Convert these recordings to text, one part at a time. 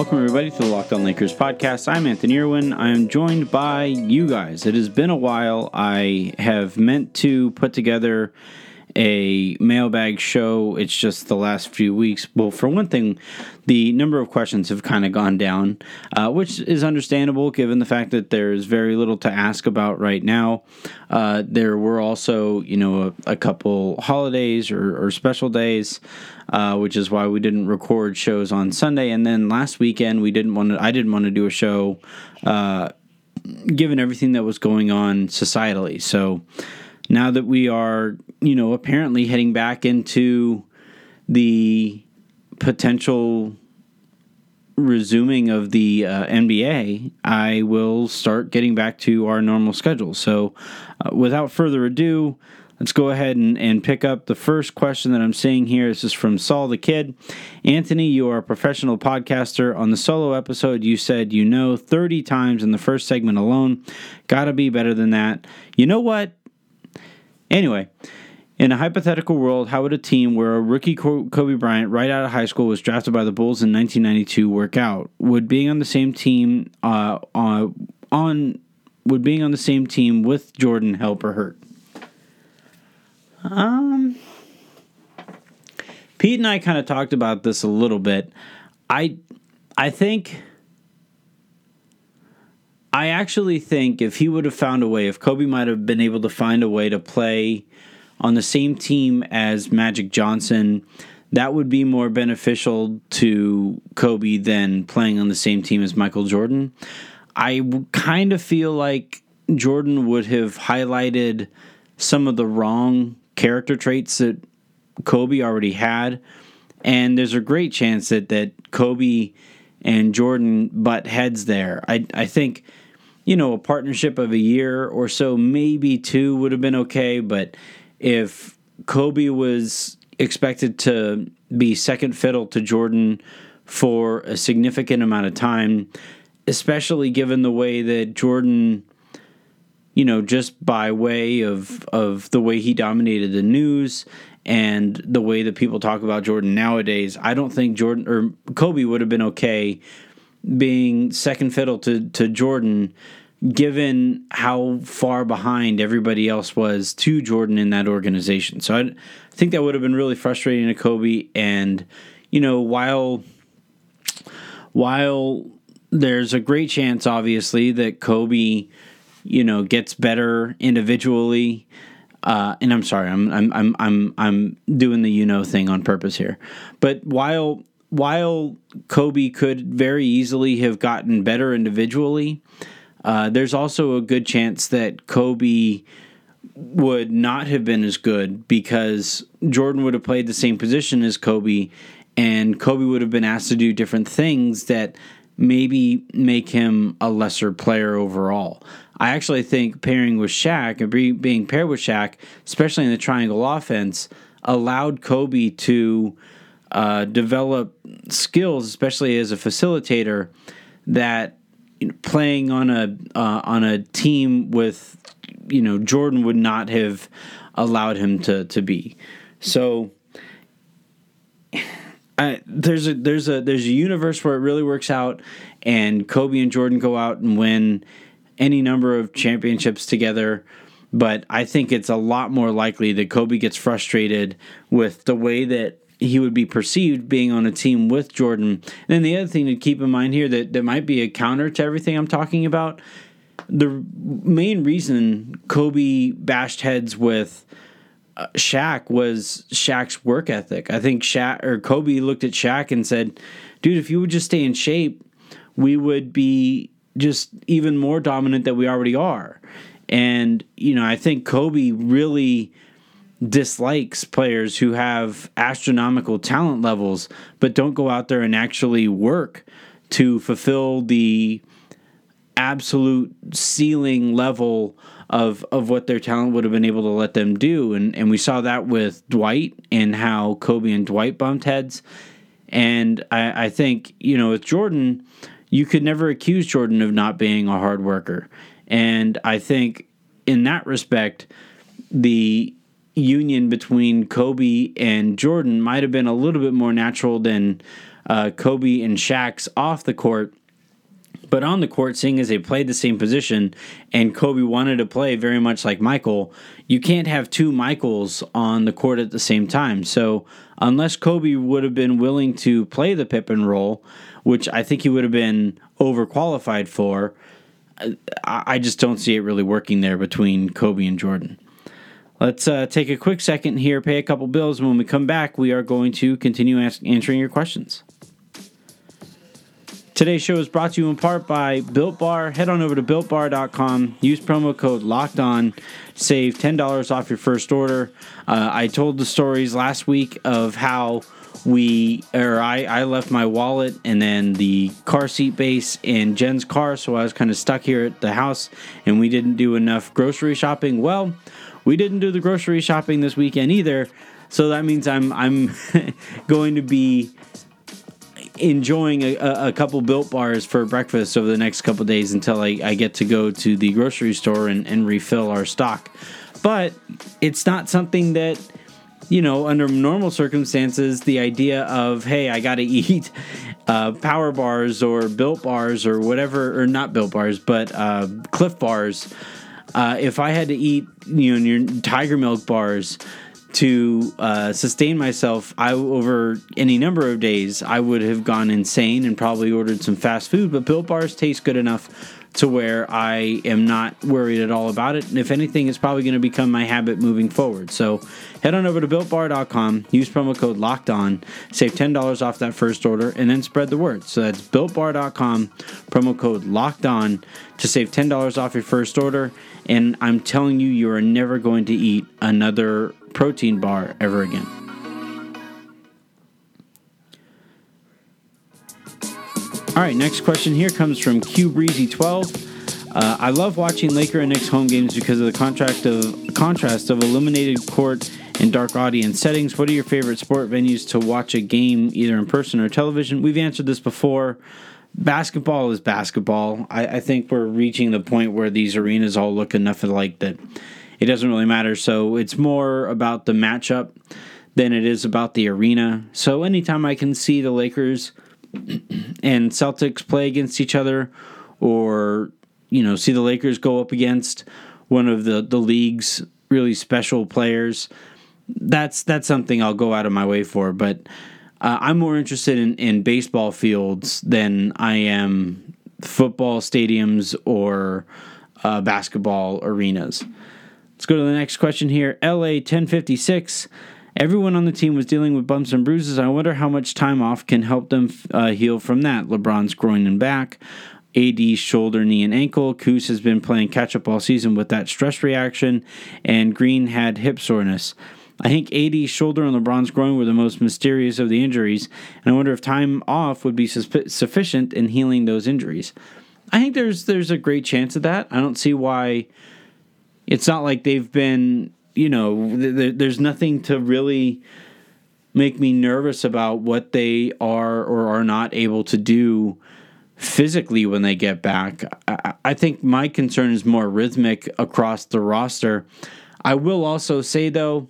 Welcome, everybody, to the Locked On Lakers podcast. I'm Anthony Irwin. I am joined by you guys. It has been a while. I have meant to put together a mailbag show. It's just the last few weeks. Well, for one thing, the number of questions have kind of gone down, uh, which is understandable given the fact that there's very little to ask about right now. Uh, there were also, you know, a, a couple holidays or, or special days, uh, which is why we didn't record shows on Sunday. And then last weekend, we didn't want to. I didn't want to do a show, uh, given everything that was going on societally. So now that we are, you know, apparently heading back into the potential resuming of the uh, NBA, I will start getting back to our normal schedule. So, uh, without further ado, let's go ahead and, and pick up the first question that I'm seeing here. This is from Saul the Kid. Anthony, you are a professional podcaster. On the solo episode, you said you know 30 times in the first segment alone. Gotta be better than that. You know what? Anyway, in a hypothetical world, how would a team where a rookie Kobe Bryant right out of high school was drafted by the Bulls in 1992 work out? Would being on the same team uh, uh, on would being on the same team with Jordan help or hurt? Um, Pete and I kind of talked about this a little bit. I I think I actually think if he would have found a way, if Kobe might have been able to find a way to play on the same team as Magic Johnson, that would be more beneficial to Kobe than playing on the same team as Michael Jordan. I kind of feel like Jordan would have highlighted some of the wrong character traits that Kobe already had. And there's a great chance that, that Kobe and Jordan butt heads there. I, I think you know, a partnership of a year or so, maybe two would have been okay. But if Kobe was expected to be second fiddle to Jordan for a significant amount of time, especially given the way that Jordan, you know, just by way of of the way he dominated the news and the way that people talk about Jordan nowadays, I don't think Jordan or Kobe would have been okay being second fiddle to, to Jordan, given how far behind everybody else was to Jordan in that organization. So I, think that would have been really frustrating to Kobe. And, you know, while while there's a great chance, obviously, that Kobe, you know, gets better individually. Uh, and I'm sorry, I'm I'm I'm I'm I'm doing the you know thing on purpose here. But while while Kobe could very easily have gotten better individually, uh, there's also a good chance that Kobe would not have been as good because Jordan would have played the same position as Kobe, and Kobe would have been asked to do different things that maybe make him a lesser player overall. I actually think pairing with Shaq and being paired with Shaq, especially in the triangle offense, allowed Kobe to uh, develop skills, especially as a facilitator, that you know, playing on a uh, on a team with you know Jordan would not have allowed him to to be. So I, there's a there's a there's a universe where it really works out, and Kobe and Jordan go out and win any number of championships together. But I think it's a lot more likely that Kobe gets frustrated with the way that he would be perceived being on a team with Jordan. And then the other thing to keep in mind here that, that might be a counter to everything I'm talking about. The main reason Kobe bashed heads with uh, Shaq was Shaq's work ethic. I think Shaq or Kobe looked at Shaq and said, "Dude, if you would just stay in shape, we would be just even more dominant than we already are." And you know, I think Kobe really dislikes players who have astronomical talent levels but don't go out there and actually work to fulfill the absolute ceiling level of of what their talent would have been able to let them do. And and we saw that with Dwight and how Kobe and Dwight bumped heads. And I, I think you know with Jordan you could never accuse Jordan of not being a hard worker. And I think in that respect the union between Kobe and Jordan might have been a little bit more natural than uh, Kobe and Shaq's off the court. But on the court, seeing as they played the same position and Kobe wanted to play very much like Michael, you can't have two Michaels on the court at the same time. So, unless Kobe would have been willing to play the Pippen role, which I think he would have been overqualified for, I just don't see it really working there between Kobe and Jordan. Let's uh, take a quick second here, pay a couple bills, and when we come back, we are going to continue ask, answering your questions. Today's show is brought to you in part by Built Bar. Head on over to builtbar.com. Use promo code Locked On. Save ten dollars off your first order. Uh, I told the stories last week of how we or I, I left my wallet and then the car seat base in Jen's car, so I was kind of stuck here at the house, and we didn't do enough grocery shopping. Well, we didn't do the grocery shopping this weekend either, so that means I'm I'm going to be enjoying a, a, couple built bars for breakfast over the next couple days until I, I, get to go to the grocery store and, and refill our stock. But it's not something that, you know, under normal circumstances, the idea of, hey, I got to eat uh, power bars or built bars or whatever, or not built bars, but uh, Clif bars. Uh, if I had to eat, you know, your Tiger Milk bars, to uh, sustain myself I, over any number of days, I would have gone insane and probably ordered some fast food. But Built Bars taste good enough to where I am not worried at all about it. And if anything, it's probably going to become my habit moving forward. So head on over to builtbar.com, use promo code locked on, save $10 off that first order, and then spread the word. So that's builtbar.com, promo code locked on to save $10 off your first order. And I'm telling you, you are never going to eat another protein bar ever again. All right, next question here comes from Q Breezy 12. Uh, I love watching Laker and Knicks home games because of the contrast of contrast of illuminated court and dark audience settings. What are your favorite sport venues to watch a game, either in person or television? We've answered this before. Basketball is basketball. I, I think we're reaching the point where these arenas all look enough alike that it doesn't really matter. So it's more about the matchup than it is about the arena. So anytime I can see the Lakers and Celtics play against each other, or you know, see the Lakers go up against one of the the league's really special players, that's that's something I'll go out of my way for. But uh, I'm more interested in, in baseball fields than I am football stadiums or uh, basketball arenas. Let's go to the next question here. LA 1056. Everyone on the team was dealing with bumps and bruises. I wonder how much time off can help them uh, heal from that. LeBron's groin and back, AD shoulder, knee, and ankle. Kuz has been playing catch up all season with that stress reaction, and Green had hip soreness. I think AD's shoulder and LeBron's groin were the most mysterious of the injuries, and I wonder if time off would be sufficient in healing those injuries. I think there's there's a great chance of that. I don't see why it's not like they've been, you know, th- there's nothing to really make me nervous about what they are or are not able to do physically when they get back. I, I think my concern is more rhythmic across the roster. I will also say, though,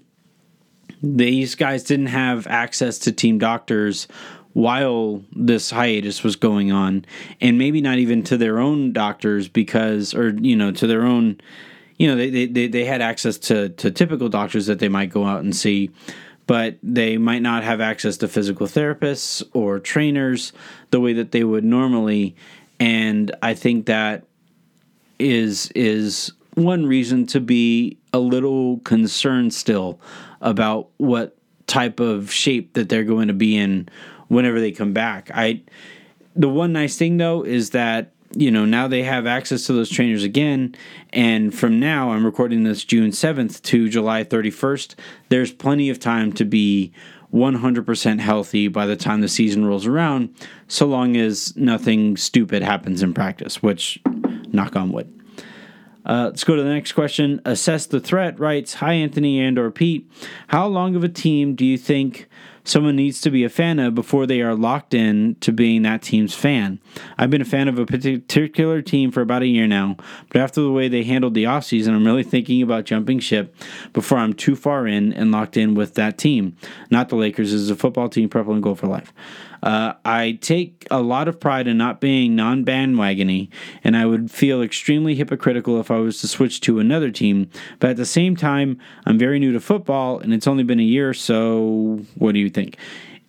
these guys didn't have access to team doctors while this hiatus was going on and maybe not even to their own doctors because or you know to their own you know, they, they, they had access to, to typical doctors that they might go out and see, but they might not have access to physical therapists or trainers the way that they would normally. And I think that is is one reason to be a little concerned still about what type of shape that they're going to be in whenever they come back. I the one nice thing though is that you know, now they have access to those trainers again. And from now, I'm recording this June 7th to July 31st. There's plenty of time to be 100% healthy by the time the season rolls around, so long as nothing stupid happens in practice, which, knock on wood. Uh, let's go to the next question. Assess the threat writes, Hi, Anthony and or Pete. How long of a team do you think someone needs to be a fan of before they are locked in to being that team's fan. I've been a fan of a particular team for about a year now, but after the way they handled the offseason, I'm really thinking about jumping ship before I'm too far in and locked in with that team. Not the Lakers, is a football team, purple and gold for life. Uh, I take a lot of pride in not being non bandwagony, and I would feel extremely hypocritical if I was to switch to another team. But at the same time, I'm very new to football, and it's only been a year, so what do you think?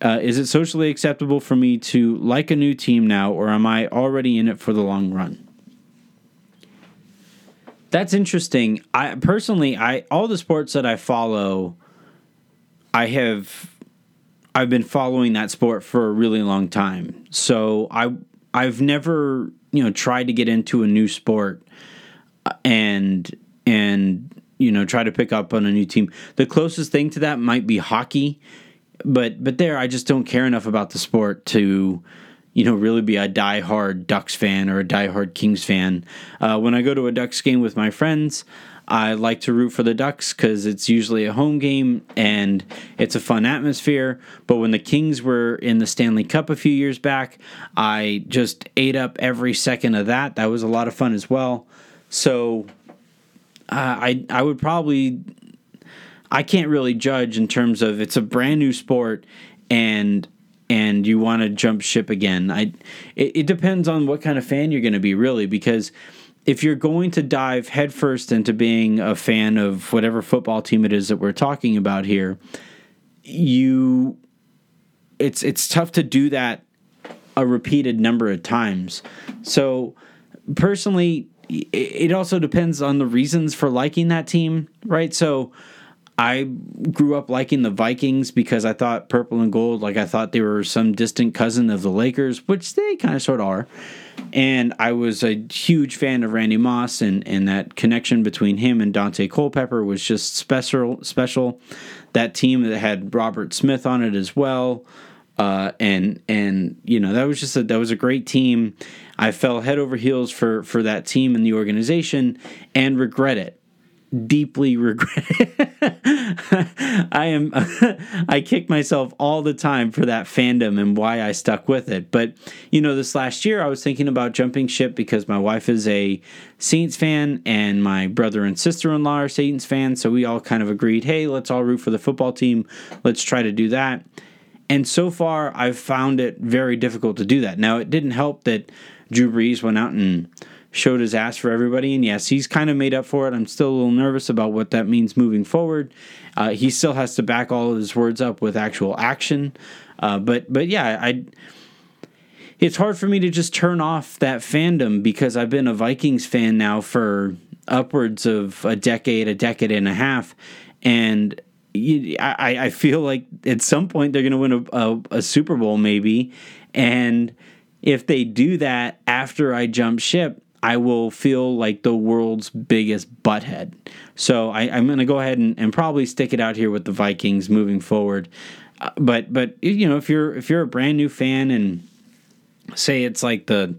Uh, is it socially acceptable for me to like a new team now, or am I already in it for the long run? That's interesting. I personally, I all the sports that I follow, I have I've been following that sport for a really long time. So I I've never, you know, tried to get into a new sport uh, and and you know, try to pick up on a new team. The closest thing to that might be hockey, but but there I just don't care enough about the sport to you know, really be a die-hard Ducks fan or a die-hard Kings fan. Uh, when I go to a Ducks game with my friends, I like to root for the Ducks because it's usually a home game and it's a fun atmosphere. But when the Kings were in the Stanley Cup a few years back, I just ate up every second of that. That was a lot of fun as well. So uh, I I would probably I can't really judge in terms of it's a brand new sport and and you want to jump ship again. I it, it depends on what kind of fan you're going to be really because if you're going to dive headfirst into being a fan of whatever football team it is that we're talking about here, you it's it's tough to do that a repeated number of times. So personally, it also depends on the reasons for liking that team, right? So I grew up liking the Vikings because I thought purple and gold, like I thought they were some distant cousin of the Lakers, which they kind of sort of are. And I was a huge fan of Randy Moss, and, and that connection between him and Daunte Culpepper was just special. Special. That team that had Robert Smith on it as well, uh, and and you know that was just a, that was a great team. I fell head over heels for for that team and the organization, and regret it deeply regret it. I am I kick myself all the time for that fandom and why I stuck with it. But you know, this last year I was thinking about jumping ship because my wife is a Saints fan and my brother and sister-in-law are Saints fans, so we all kind of agreed, "Hey, let's all root for the football team. Let's try to do that." And so far, I've found it very difficult to do that. Now, it didn't help that Drew Brees went out and showed his ass for everybody. And yes, he's kind of made up for it. I'm still a little nervous about what that means moving forward. Uh, he still has to back all of his words up with actual action. Uh, but but yeah, I. It's hard for me to just turn off that fandom because I've been a Vikings fan now for upwards of a decade, a decade and a half, and I, I feel like at some point they're going to win a, a, a Super Bowl maybe, and if they do that after I jump ship, I will feel like the world's biggest butthead. So I, am going to go ahead and, and, probably stick it out here with the Vikings moving forward. Uh, but but you know if you're if you're a brand new fan and say it's like the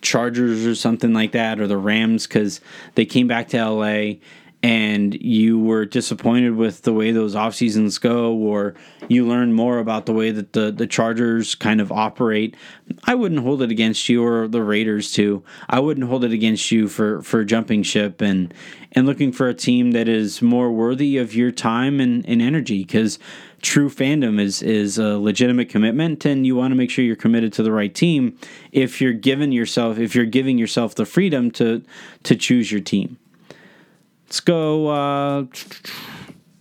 Chargers or something like that or the Rams because they came back to LA and you were disappointed with the way those off seasons go, or you learn more about the way that the, the Chargers kind of operate, I wouldn't hold it against you or the Raiders too. I wouldn't hold it against you for, for jumping ship and and looking for a team that is more worthy of your time and, and energy because true fandom is is a legitimate commitment and you want to make sure you're committed to the right team if you're giving yourself if you're giving yourself the freedom to to choose your team. Let's go. Uh,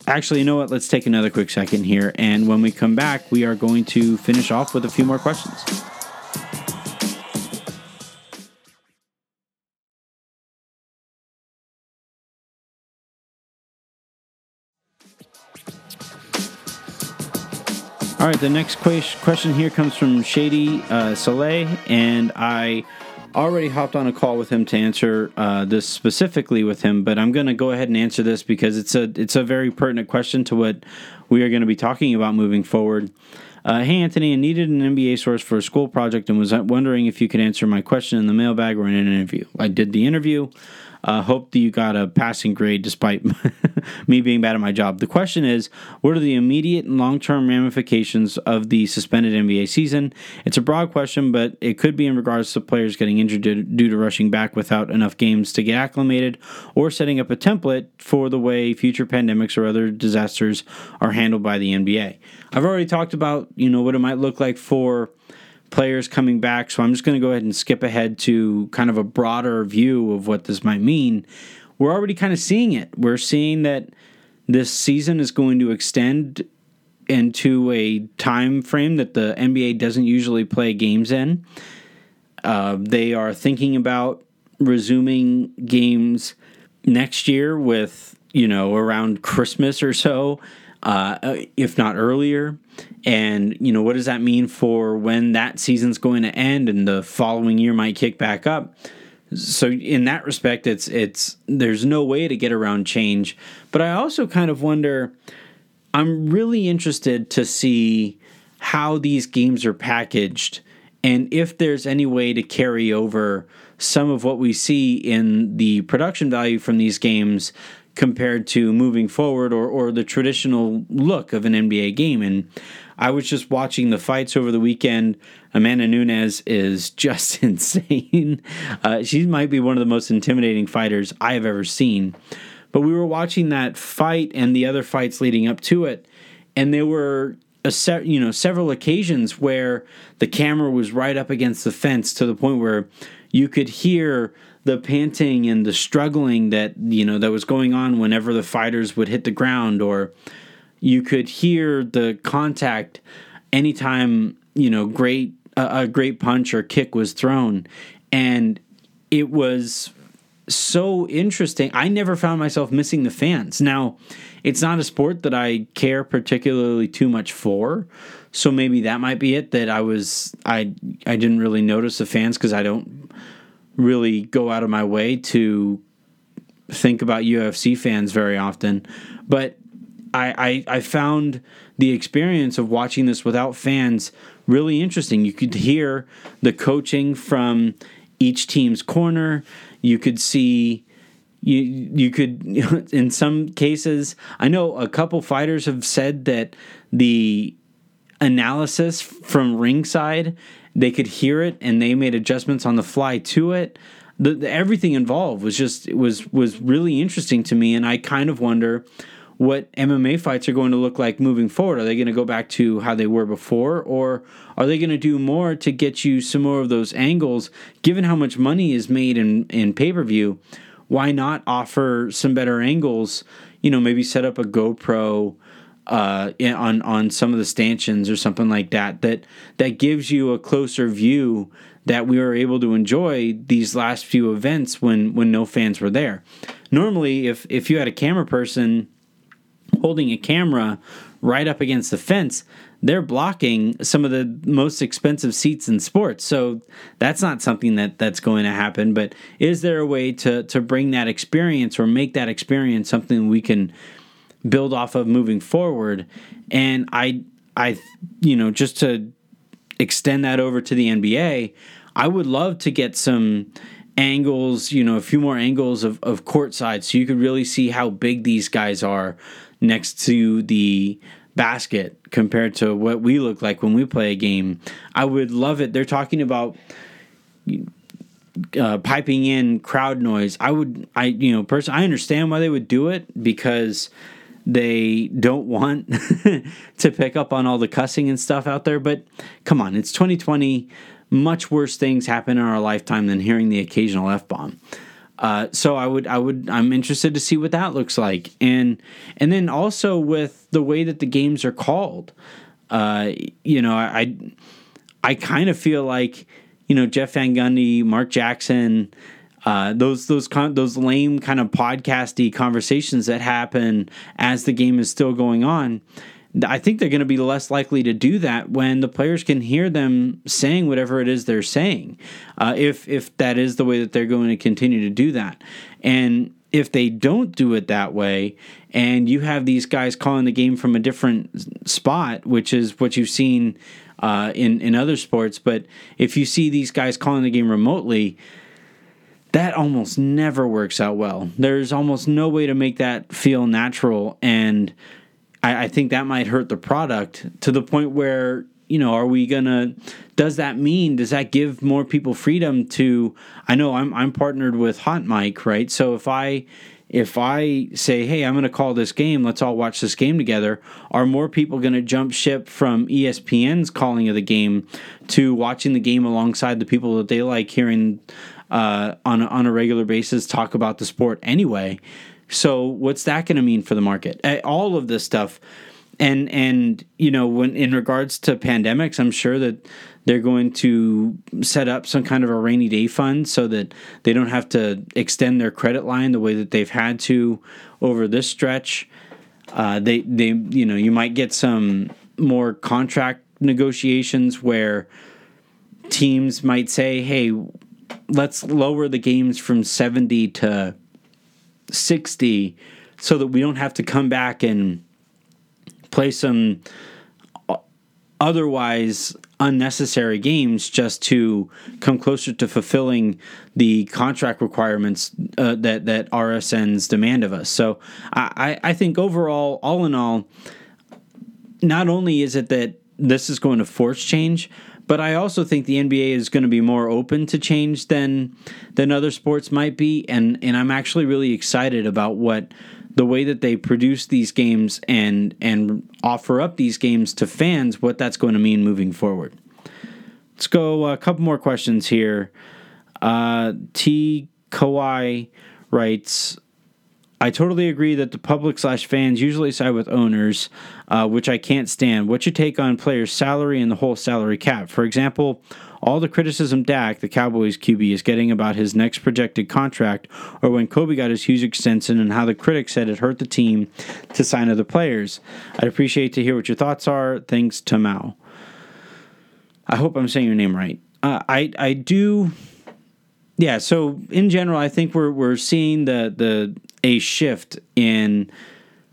actually, you know what? Let's take another quick second here. And when we come back, we are going to finish off with a few more questions. All right, the next question here comes from Shady uh, Soleil, and I already hopped on a call with him to answer uh, this specifically with him, but I'm going to go ahead and answer this because it's a it's a very pertinent question to what we are going to be talking about moving forward. Uh, hey Anthony, I needed an NBA source for a school project and was wondering if you could answer my question in the mailbag or in an interview. I did the interview. Uh, hope that you got a passing grade despite me being bad at my job. The question is what are the immediate and long term ramifications of the suspended NBA season? It's a broad question, but it could be in regards to players getting injured due to rushing back without enough games to get acclimated or setting up a template for the way future pandemics or other disasters are handled by the NBA. I've already talked about, you know, what it might look like for players coming back. So I'm just going to go ahead and skip ahead to kind of a broader view of what this might mean. We're already kind of seeing it. We're seeing that this season is going to extend into a time frame that the NBA doesn't usually play games in. Uh, they are thinking about resuming games next year with, you know, around Christmas or so, uh, if not earlier. And, you know, what does that mean for when that season's going to end and the following year might kick back up? So in that respect, it's it's there's no way to get around change. But I also kind of wonder. I'm really interested to see how these games are packaged and if there's any way to carry over some of what we see in the production value from these games compared to moving forward or, or the traditional look of an NBA game. And I was just watching the fights over the weekend. Amanda Nunes is just insane. Uh, she might be one of the most intimidating fighters I have ever seen. But we were watching that fight and the other fights leading up to it, and there were a se- you know several occasions where the camera was right up against the fence to the point where you could hear the panting and the struggling that you know that was going on whenever the fighters would hit the ground or you could hear the contact anytime you know great a great punch or kick was thrown. And it was so interesting. I never found myself missing the fans. Now it's not a sport that i care particularly too much for so maybe that might be it that i was i i didn't really notice the fans because i don't really go out of my way to think about UFC fans very often, but I, I, I found the experience of watching this without fans really interesting. You could hear the coaching from each team's corner. You could see you you could in some cases I know a couple fighters have said that the analysis from ringside they could hear it and they made adjustments on the fly to it. The, the, everything involved was just was was really interesting to me, and I kind of wonder what MMA fights are going to look like moving forward. Are they going to go back to how they were before, or are they going to do more to get you some more of those angles? Given how much money is made in in pay per view, why not offer some better angles? You know, maybe set up a GoPro uh, on on some of the stanchions or something like that that that gives you a closer view that we were able to enjoy these last few events when when no fans were there. Normally, if if you had a camera person holding a camera right up against the fence, they're blocking some of the most expensive seats in sports. So that's not something that that's going to happen. But is there a way to to bring that experience or make that experience something we can build off of moving forward. And I, I, you know, just to extend that over to the NBA, I would love to get some angles, you know, a few more angles of, of courtside so you could really see how big these guys are next to the basket compared to what we look like when we play a game. I would love it. They're talking about uh, piping in crowd noise. I would, I, you know, person, I understand why they would do it because they don't want to pick up on all the cussing and stuff out there, but come on, it's 2020. Much worse things happen in our lifetime than hearing the occasional f bomb. Uh, so I would, I would, I'm interested to see what that looks like, and and then also with the way that the games are called. Uh, you know, I, I kind of feel like, you know, Jeff Van Gundy, Mark Jackson, uh, those those con- those lame kind of podcasty conversations that happen as the game is still going on. I think they're going to be less likely to do that when the players can hear them saying whatever it is they're saying, uh, if if that is the way that they're going to continue to do that, and if they don't do it that way, and you have these guys calling the game from a different spot, which is what you've seen uh, in in other sports, but if you see these guys calling the game remotely that almost never works out well. There's almost no way to make that feel natural. And I, I think that might hurt the product to the point where you know, are we gonna? Does that mean? Does that give more people freedom to? I know I'm I'm partnered with Hot Mic, right? So if I if I say, hey, I'm going to call this game, let's all watch this game together, are more people going to jump ship from ESPN's calling of the game to watching the game alongside the people that they like hearing uh, on, on a regular basis talk about the sport anyway? So, what's that going to mean for the market? All of this stuff and and you know when in regards to pandemics i'm sure that they're going to set up some kind of a rainy day fund so that they don't have to extend their credit line the way that they've had to over this stretch. Uh, they they you know you might get some more contract negotiations where teams might say hey let's lower the games from 70 to 60 so that we don't have to come back and play some otherwise unnecessary games just to come closer to fulfilling the contract requirements uh, that that RSNs demand of us. So I, I think overall, all in all, not only is it that this is going to force change, but I also think the NBA is going to be more open to change than than other sports might be, and and I'm actually really excited about what the way that they produce these games and and offer up these games to fans, what that's going to mean moving forward. Let's go a couple more questions here. Uh, T. Kawhi writes, I totally agree that the public slash fans usually side with owners, uh, which I can't stand. What's your take on players' salary and the whole salary cap? For example, all the criticism Dak, the Cowboys QB, is getting about his next projected contract, or when Kobe got his huge extension and how the critics said it hurt the team to sign other players. I'd appreciate to hear what your thoughts are. Thanks to Mao. I hope I'm saying your name right. Uh, I I do. Yeah. So in general, I think we're we're seeing the the a shift in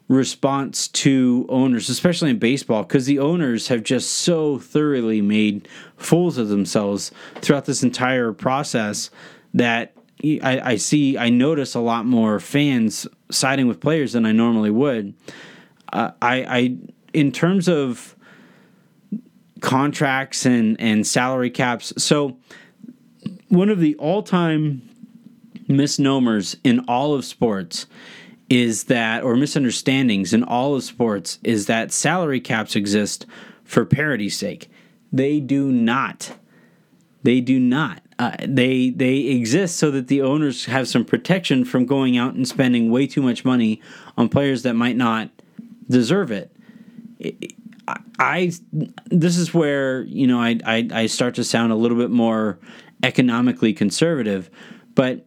response to owners, especially in baseball, because the owners have just so thoroughly made fools of themselves throughout this entire process that I, I, see, I notice a lot more fans siding with players than I normally would. Uh, I, I, in terms of contracts and, and salary caps, so one of the all time misnomers in all of sports is that, or misunderstandings in all of sports, is that salary caps exist for parity's sake. They do not. They do not. Uh, they they exist so that the owners have some protection from going out and spending way too much money on players that might not deserve it. I, I this is where you know I, I I start to sound a little bit more economically conservative, but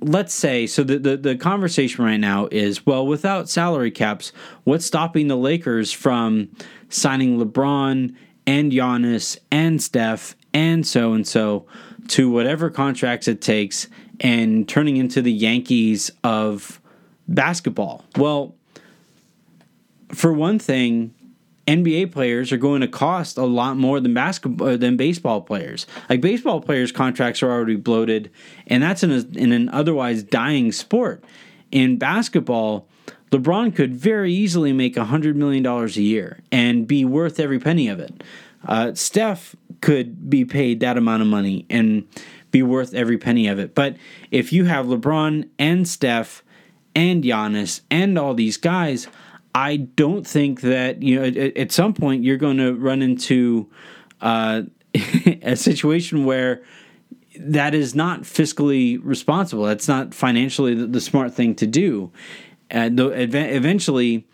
let's say so the, the, the conversation right now is well without salary caps what's stopping the lakers from signing lebron and Giannis and steph and so and so to whatever contracts it takes and turning into the yankees of basketball? Well for one thing NBA players are going to cost a lot more than basketball uh, than baseball players. Like baseball players' contracts are already bloated, and that's in, a, in an otherwise dying sport. In basketball, LeBron could very easily make $100 million a year and be worth every penny of it. Uh, Steph could be paid that amount of money and be worth every penny of it. But if you have LeBron and Steph and Giannis and all these guys, I don't think that you know at, at some point you're going to run into uh, a situation where that is not fiscally responsible. That's not financially the, the smart thing to do. And Uh, eventually,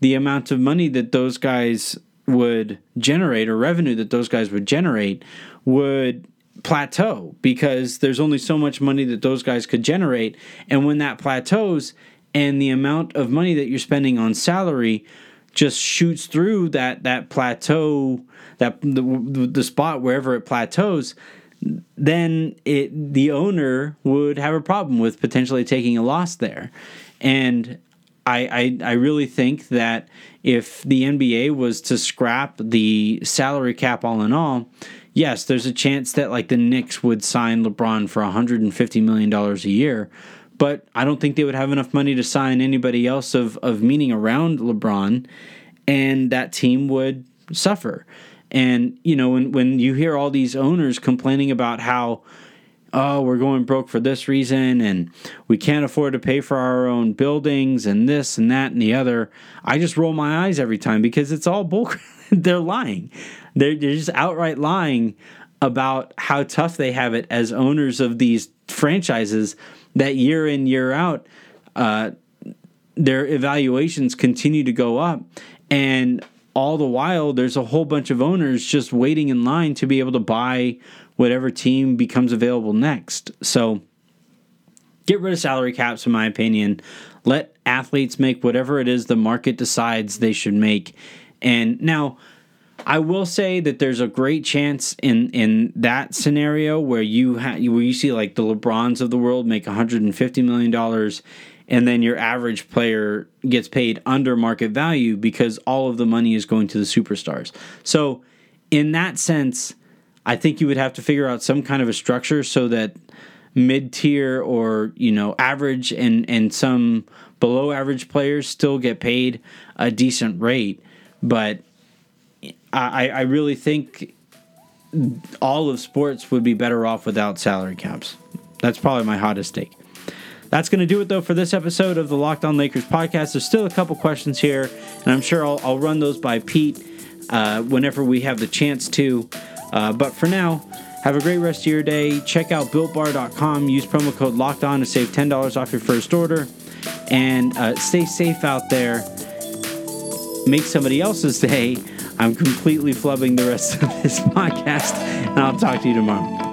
the amount of money that those guys would generate or revenue that those guys would generate would plateau because there's only so much money that those guys could generate. And when that plateaus, and the amount of money that you're spending on salary just shoots through that that plateau that the, the spot wherever it plateaus then it the owner would have a problem with potentially taking a loss there. And I, I, I really think that if the NBA was to scrap the salary cap all in all, yes, there's a chance that like the Knicks would sign LeBron for 150 million dollars a year, but I don't think they would have enough money to sign anybody else of of meaning around LeBron, and that team would suffer. And you know when when you hear all these owners complaining about how oh, we're going broke for this reason and we can't afford to pay for our own buildings and this and that and the other. I just roll my eyes every time because it's all bull. they're lying. They're, they're just outright lying about how tough they have it as owners of these franchises that year in, year out, uh, their evaluations continue to go up. And all the while, there's a whole bunch of owners just waiting in line to be able to buy whatever team becomes available next. So get rid of salary caps, in my opinion. Let athletes make whatever it is the market decides they should make. And now, I will say that there's a great chance in in that scenario where you ha- where you see like the LeBrons of the world make 150 million dollars and then your average player gets paid under market value because all of the money is going to the superstars. So, in that sense, I think you would have to figure out some kind of a structure so that mid tier or you know average and and some below average players still get paid a decent rate. But I, I really think all of sports would be better off without salary caps. That's probably my hottest take. That's going to do it, though, for this episode of the Locked On Lakers podcast. There's still a couple questions here, and I'm sure I'll, I'll run those by Pete uh, whenever we have the chance to. Uh, but for now, have a great rest of your day. Check out builtbar.com. Use promo code locked on to save $10 off your first order. And uh, stay safe out there. Make somebody else's day. I'm completely flubbing the rest of this podcast, and I'll talk to you tomorrow.